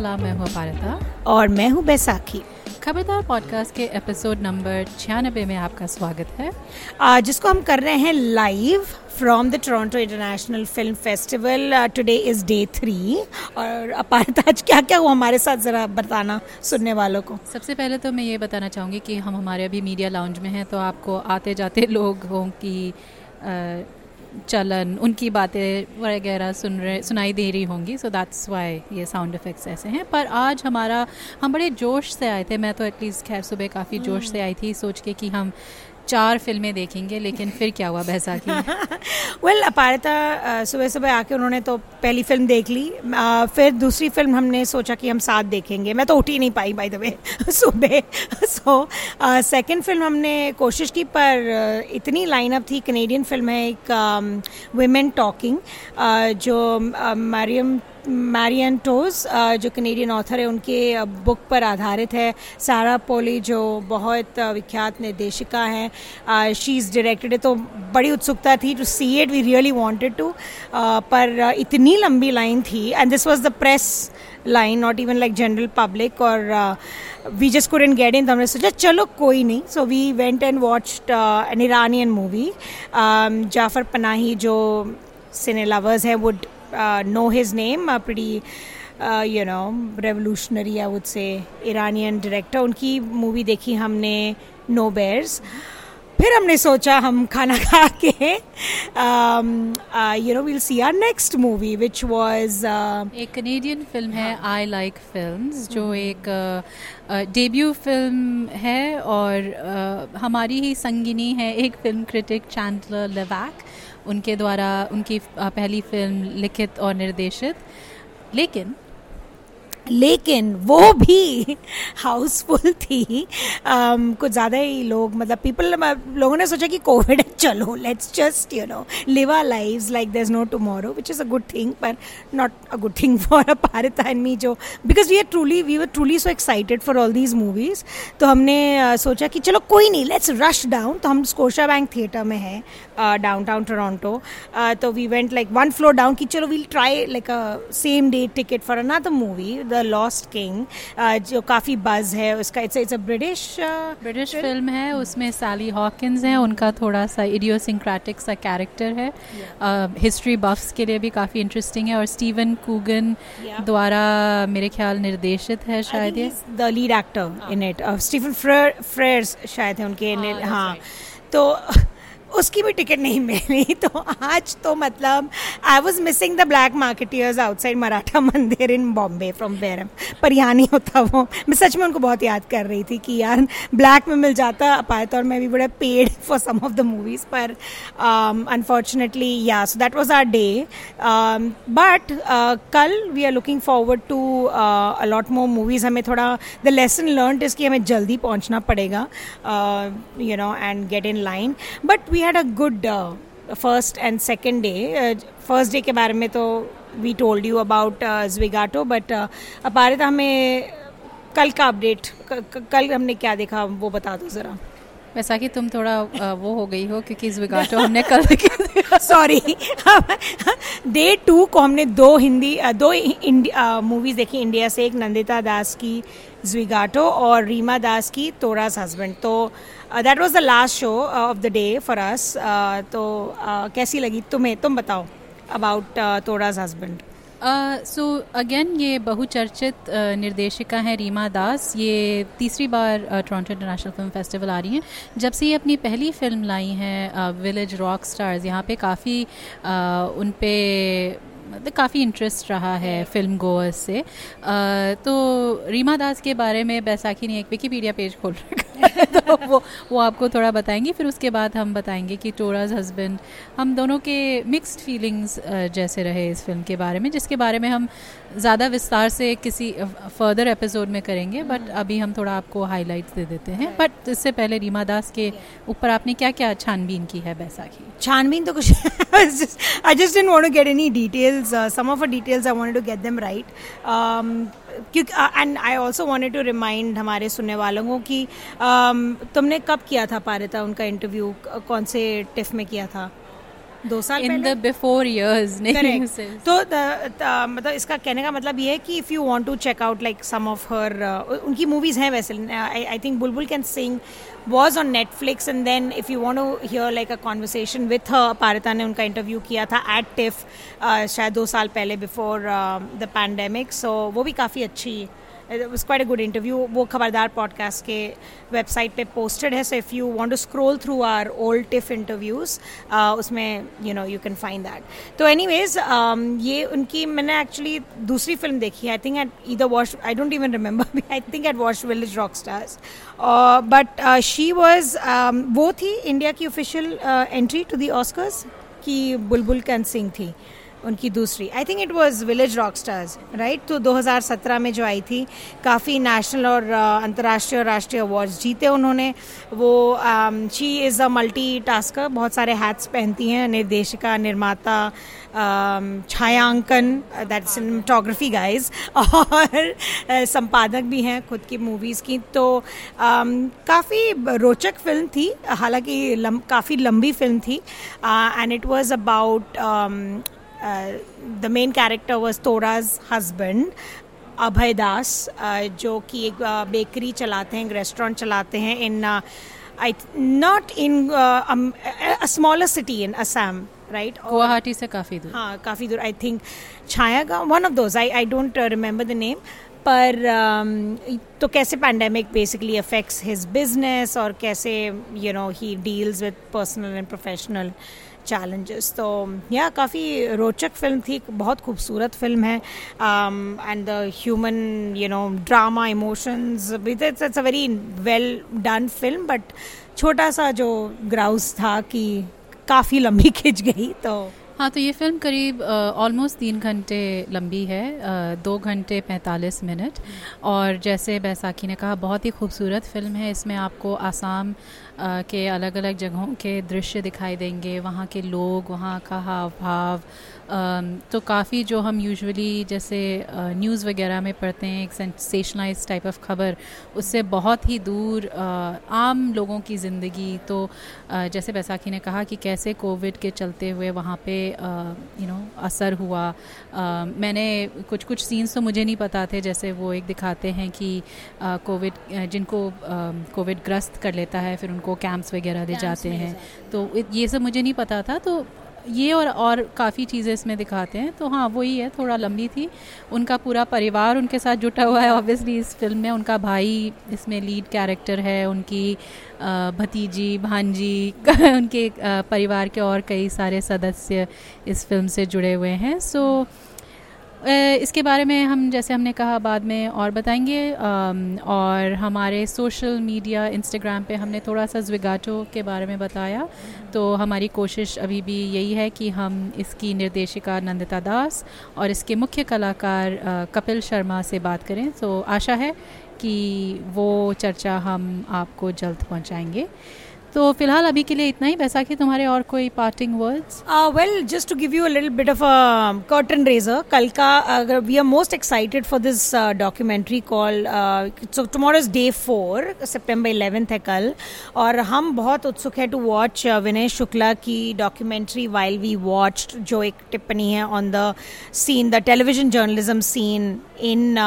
सलाम मैं हूँ अपारिता और मैं हूँ बैसाखी। खबरदार पॉडकास्ट के एपिसोड नंबर छियानबे में आपका स्वागत है। आज जिसको हम कर रहे हैं live from the Toronto International Film Festival today is day three और अपारिता आज क्या क्या हुआ हमारे साथ ज़रा बताना सुनने वालों को। सबसे पहले तो मैं ये बताना चाहूँगी कि हम हमारे अभी मीडिया लाउंज में हैं तो आपको आते जाते लोगों की चलन उनकी बातें वगैरह सुन रहे सुनाई दे रही होंगी सो दैट्स वाई ये साउंड इफ़ेक्ट्स ऐसे हैं। पर आज हमारा हम बड़े जोश से आए थे मैं तो एटलीस्ट खैर सुबह काफ़ी जोश से आई थी सोच के कि हम चार फ़िल्में देखेंगे लेकिन फिर क्या हुआ बैसाखी वेल अपारिता सुबह सुबह आके उन्होंने तो पहली फ़िल्म देख ली। uh, फिर दूसरी फ़िल्म हमने सोचा कि हम साथ देखेंगे। मैं तो उठ ही नहीं पाई बाय द वे सुबह। सो सेकंड फ़िल्म हमने कोशिश की पर इतनी लाइनअप थी। कनेडियन फ़िल्म है एक वेमेन टॉकिंग जो मरियम मैरियन टोज जो कनेडियन ऑथर है उनके बुक पर आधारित है। सारा पोली जो बहुत विख्यात निर्देशिका हैं शी इज़ डायरेक्टेड है तो बड़ी उत्सुकता थी to see it we really wanted to पर इतनी लंबी लाइन थी and this was the press line not even like general public और we just couldn't get in तो हमने सोचा चलो कोई नहीं। So we went and watched an Iranian movie Jafar Panahi जो सिने लवर्स हैं would uh, know his name, a pretty uh, you know revolutionary I would say Iranian director. उनकी movie देखी हमने नो बेयर्स फिर हमने सोचा हम खाना खा के you know will see our next movie which was एक कनेडियन फ़िल्म है आई लाइक फिल्म्स जो एक डेब्यू uh, फ़िल्म है और uh, हमारी ही संगिनी है एक फ़िल्म क्रिटिक चैंडलर लेवैक उनके द्वारा उनकी पहली फ़िल्म लिखित और निर्देशित। लेकिन लेकिन वो भी हाउसफुल थी। um, कुछ ज़्यादा ही लोग मतलब पीपल लोगों ने सोचा कि कोविड चलो let's just you know live our live like there is no tomorrow which is a good thing पर not a good thing for a Bharat and me जो because we are truly we were truly so excited for all these movies तो हमने सोचा कि चलो कोई नहीं let's rush down तो हम स्कोशा बैंक थिएटर में है डाउन टाउन टोरोंटो तो we went like one floor down कि चलो we'll try like a same day ticket for another movie the lost king जो काफ़ी बज है उसका it's it's a British British film है उसमें सैली हॉकिंस है उनका थोड़ा सा इडियोसिंक्रेटिक सा कैरेक्टर है। हिस्ट्री uh, बफ्स के लिए भी काफ़ी इंटरेस्टिंग है और स्टीवन कूगन द्वारा मेरे ख्याल निर्देशित है शायद ये। The lead actor in it Stephen Frears शायद है उनके हाँ, हाँ। तो उसकी भी टिकट नहीं मिली तो आज तो मतलब I was missing the black marketeers outside Maratha Mandir in Bombay from verum पर यहाँ नहीं होता वो। मैं सच में उनको बहुत याद कर रही थी कि यार ब्लैक में मिल जाता अपायत और मैं भी बड़े paid for some of the movies पर अनफॉर्चुनेटली या so that was our day but कल we are looking forward to a lot more movies हमें थोड़ा द लेसन लर्न इसकी हमें जल्दी पहुँचना पड़ेगा you know and get in line but we we had a good first and second day first day के बारे में तो we told you about Zwigato but Aparita हमें, कल का अपडेट कल हमने क्या देखा, वो बता दो ज़रा। वैसा कि तुम थोड़ा वो हो गई हो क्योंकि जविगाटो हमने कल सॉरी डे टू को हमने दो हिंदी दो मूवीज़ देखी इंडिया से एक नंदिता दास की जविगाटो और रीमा दास की तोरास हस्बैंड तो that was the last show of the day for us तो uh, कैसी लगी? तुम्हें तुम बताओ about Tora's husband so again ये बहुचर्चित uh, निर्देशिका हैं रीमा दास। ये तीसरी बार टोरंटो इंटरनेशनल फ़िल्म फेस्टिवल आ रही हैं। जब से ये अपनी पहली फ़िल्म लाई हैं विलेज रॉक स्टार्स यहाँ पे काफ़ी uh, उन पे मतलब काफ़ी इंटरेस्ट रहा है फ़िल्म गोअर्स से। तो रीमा दास के बारे में बैसाखी ने एक विकीपीडिया पेज खोल रखा है तो वो वो आपको थोड़ा बताएँगी फिर उसके बाद हम बताएँगे कि टोराज हस्बैंड हम दोनों के मिक्स्ड फीलिंग्स जैसे रहे इस फ़िल्म के बारे में जिसके बारे में हम ज़्यादा विस्तार से किसी फर्दर एपिसोड में करेंगे बट अभी हम थोड़ा आपको हाईलाइट्स दे देते हैं। बट इससे पहले रीमा दास के ऊपर आपने क्या क्या छानबीन की है बैसाखी? छानबीन तो कुछ I just didn't want to get any details some of details I wanted to get them right and I also wanted to remind हमारे सुनने वालों को कि um, तुमने कब किया था पारिता उनका इंटरव्यू कौन से टिफ में किया था? दो साल इन द बिफोर इयर्स तो मतलब इसका कहने का मतलब ये है कि if you want to check out like some of her उनकी मूवीज़ हैं वैसे। I think Bulbul can sing was on Netflix and then if you want to hear like a conversation with her Parita ने उनका interview किया था eight tiff uh, शायद दो साल पहले बिफोर द पैंडेमिक सो वो भी काफ़ी अच्छी was quite a good interview. वो खबरदार पॉडकास्ट के वेबसाइट पे पोस्टेड है so if you want to scroll through our old TIFF interviews उसमें you know you can find that तो एनीवेज um, ये उनकी मैंने एक्चुअली दूसरी फ़िल्म देखी I think it either was I don't even remember I think it was Village Rock Stars but she was वो थी इंडिया की official entry to the Oscars की बुलबुल कैन सिंह थी. उनकी दूसरी। I think it was Village Rock Stars right तो 2017 में जो आई थी काफ़ी नेशनल और uh, अंतर्राष्ट्रीय और राष्ट्रीय अवार्ड्स जीते उन्होंने। वो she is a multi tasker बहुत सारे हैट्स पहनती हैं निर्देशिका निर्माता um, छायांकन दैट सिनेमाटोग्राफी गाइज़ और uh, संपादक भी हैं खुद की मूवीज़ की। तो um, काफ़ी रोचक फ़िल्म थी हालाँकि काफ़ी लंबी फ़िल्म थी and it was about the main character was Tora's husband Abhay Das जो कि एक बेकरी चलाते हैं एक रेस्टोरेंट चलाते हैं in I not in smaller city in Assam right Guwahati से काफ़ी दूर। हाँ काफ़ी दूर I think Chhaya one of those I I don't remember the name पर um, तो कैसे pandemic basically affects his business और कैसे you know he deals with personal and professional challenges तो या काफ़ी रोचक फ़िल्म थी, बहुत खूबसूरत फ़िल्म है। And the human you know drama emotions it's a very well done film but छोटा सा जो ग्राउस था कि काफ़ी लंबी खिंच गई तो हाँ तो ये फ़िल्म करीब ऑलमोस्ट तीन घंटे लंबी है दो घंटे पैंतालीस मिनट। और जैसे बैसाखी ने कहा, बहुत ही खूबसूरत फ़िल्म है। इसमें आपको आसाम के अलग अलग जगहों के दृश्य दिखाई देंगे, वहाँ के लोग, वहाँ का हाव भाव तो काफ़ी जो हम यूजुअली जैसे न्यूज़ वगैरह में पढ़ते हैं, एक सेंसेशनलाइज टाइप ऑफ़ खबर, उससे बहुत ही दूर आम लोगों की ज़िंदगी तो जैसे बैसाखी ने कहा कि कैसे कोविड के चलते हुए वहाँ पे यू नो असर हुआ। मैंने कुछ कुछ सीन्स तो मुझे नहीं पता थे, जैसे वो एक दिखाते हैं कि कोविड जिनको कोविड ग्रस्त कर लेता है, फिर उनको कैंप्स वगैरह दे जाते हैं। तो ये सब मुझे नहीं पता था तो ये और और काफ़ी चीज़ें इसमें दिखाते हैं। तो हाँ वही है थोड़ा लंबी थी। उनका पूरा परिवार उनके साथ जुटा हुआ है ऑब्वियसली इस फ़िल्म में। उनका भाई इसमें लीड कैरेक्टर है उनकी भतीजी भांजी उनके परिवार के और कई सारे सदस्य इस फ़िल्म से जुड़े हुए हैं। सो so, इसके बारे में हम, जैसे हमने कहा, बाद में और बताएँगे। और हमारे सोशल मीडिया, इंस्टाग्राम पे हमने थोड़ा सा ज्विगाटो के बारे में बताया। तो हमारी कोशिश अभी भी यही है कि हम इसकी निर्देशिका नंदिता दास और इसके मुख्य कलाकार कपिल शर्मा से बात करें। तो आशा है कि वो चर्चा हम आपको जल्द पहुंचाएँगे। तो फ़िलहाल अभी के लिए इतना ही। बैसाखी, तुम्हारे और कोई parting words well just to give you a little bit of curtain raiser कल का अगर we are most excited for this documentary call so tomorrow is day four September eleventh है कल। और हम बहुत उत्सुक है टू वॉच विनय शुक्ला की डॉक्यूमेंट्री वाइल वी वॉच जो एक टिप्पणी है on the scene the television journalism scene in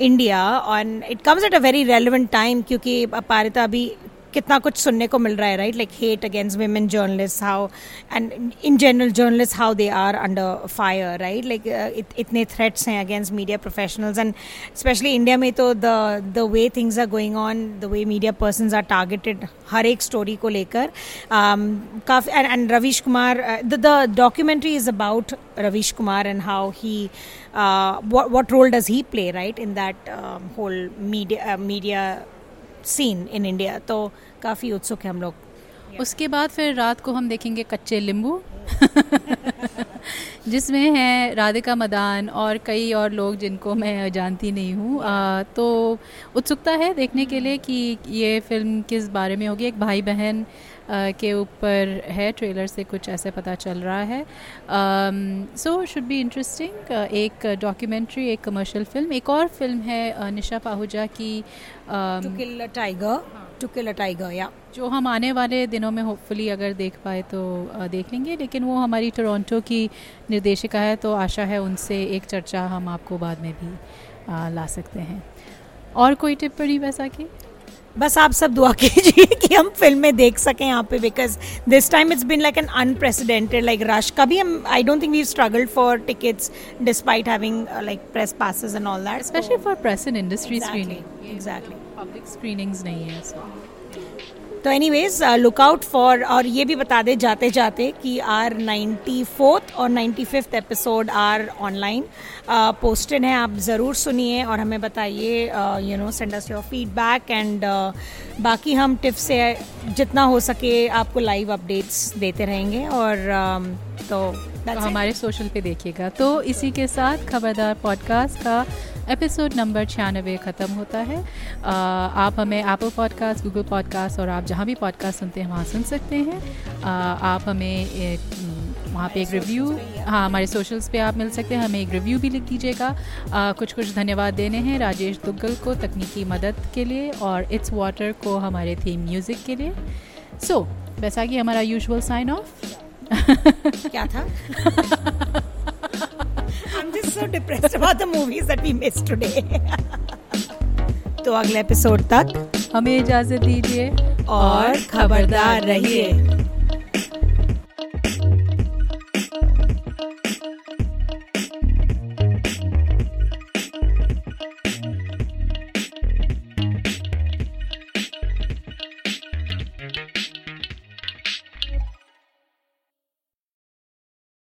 India और it comes at a very relevant time क्योंकि पारिता अभी कितना कुछ सुनने को मिल रहा है right like hate against women journalist how and in general journalist how they are under fire right like इतने थ्रेट्स हैं against media professionals and specially India में तो the the way things are going on the way media person are targeted हर एक story को लेकर काफ़ी and Ravish Kumar the documentary is about Ravish Kumar and how he does he play right in that um, whole media uh, media scene in India तो काफ़ी उत्सुक है हम लोग। उसके बाद फिर रात को हम देखेंगे कच्चे लींबू। जिसमें है राधिका मदान और कई और लोग जिनको मैं जानती नहीं हूँ। तो उत्सुकता है देखने के लिए कि ये फ़िल्म किस बारे में होगी। एक भाई बहन के ऊपर है ट्रेलर से कुछ ऐसे पता चल रहा है। सो शुड बी इंटरेस्टिंग एक डॉक्यूमेंट्री एक कमर्शियल फ़िल्म एक और फ़िल्म है निशा पाहुजा की tiger to kill a tiger या जो हम आने वाले दिनों में होपफुली अगर देख पाए तो देख लेंगे लेकिन वो हमारी टोरंटो की निर्देशिका है तो आशा है उनसे एक चर्चा हम आपको बाद में भी आ, ला सकते हैं। और कोई टिप्पणी वैसा की बस आप सब दुआ कीजिए कि हम फ़िल्म देख सकें यहाँ पे because this time it's been like an unprecedented like rush का भी हम I don't think we struggled for tickets despite having like press passes and all that specially for press and industry screening exactly public screenings नहीं है तो anyways look out for और ये भी बता दे जाते जाते कि आर नाइन्टी फोर्थ और ninety fifth episode are online posted हैं आप ज़रूर सुनिए और हमें बताइए you know send us your feedback and बाकी हम टिप्स से जितना हो सके आपको लाइव अपडेट्स देते रहेंगे और uh, तो, तो हमारे सोशल पे देखिएगा। तो इसी के साथ खबरदार पॉडकास्ट का एपिसोड नंबर छियानवे ख़त्म होता है। आ, आप हमें एप्पल पॉडकास्ट गूगल पॉडकास्ट और आप जहाँ भी पॉडकास्ट सुनते हैं वहाँ सुन सकते हैं। आ, आप हमें वहाँ पे एक रिव्यू हाँ हमारे सोशल्स पे आप मिल सकते हैं। हमें एक रिव्यू भी लिख दीजिएगा। कुछ कुछ धन्यवाद देने हैं राजेश दुग्गल को तकनीकी मदद के लिए और इट्स वाटर को हमारे थीम म्यूज़िक के लिए। सो so, वैसा कि हमारा यूजुअल साइन ऑफ़ क्या था? so depressed about the movies that we missed today. तो अगले एपिसोड तक हमें इजाज़त दीजिए और खबरदार रहिए